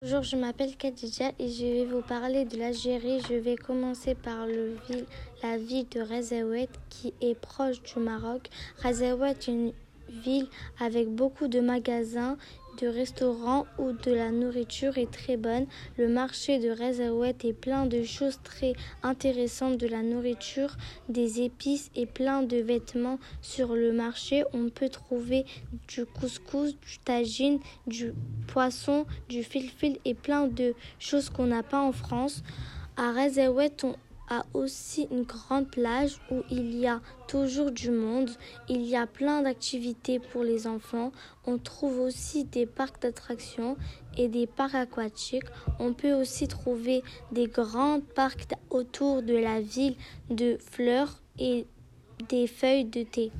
Bonjour, je m'appelle Khadija et je vais vous parler de l'Algérie. Je vais commencer par la ville de Razaouet qui est proche du Maroc. Razaouet est une ville avec beaucoup de magasins, de restaurants où de la nourriture est très bonne. Le marché de Razaouet est plein de choses très intéressantes, de la nourriture, des épices et plein de vêtements. Sur le marché, on peut trouver du couscous, du tagine, du poisson, du fil-fil et plein de choses qu'on n'a pas en France. À Razaouet, on a aussi une grande plage où il y a toujours du monde. Il y a plein d'activités pour les enfants. On trouve aussi des parcs d'attractions et des parcs aquatiques. On peut aussi trouver des grands parcs autour de la ville de fleurs et des feuilles de thé.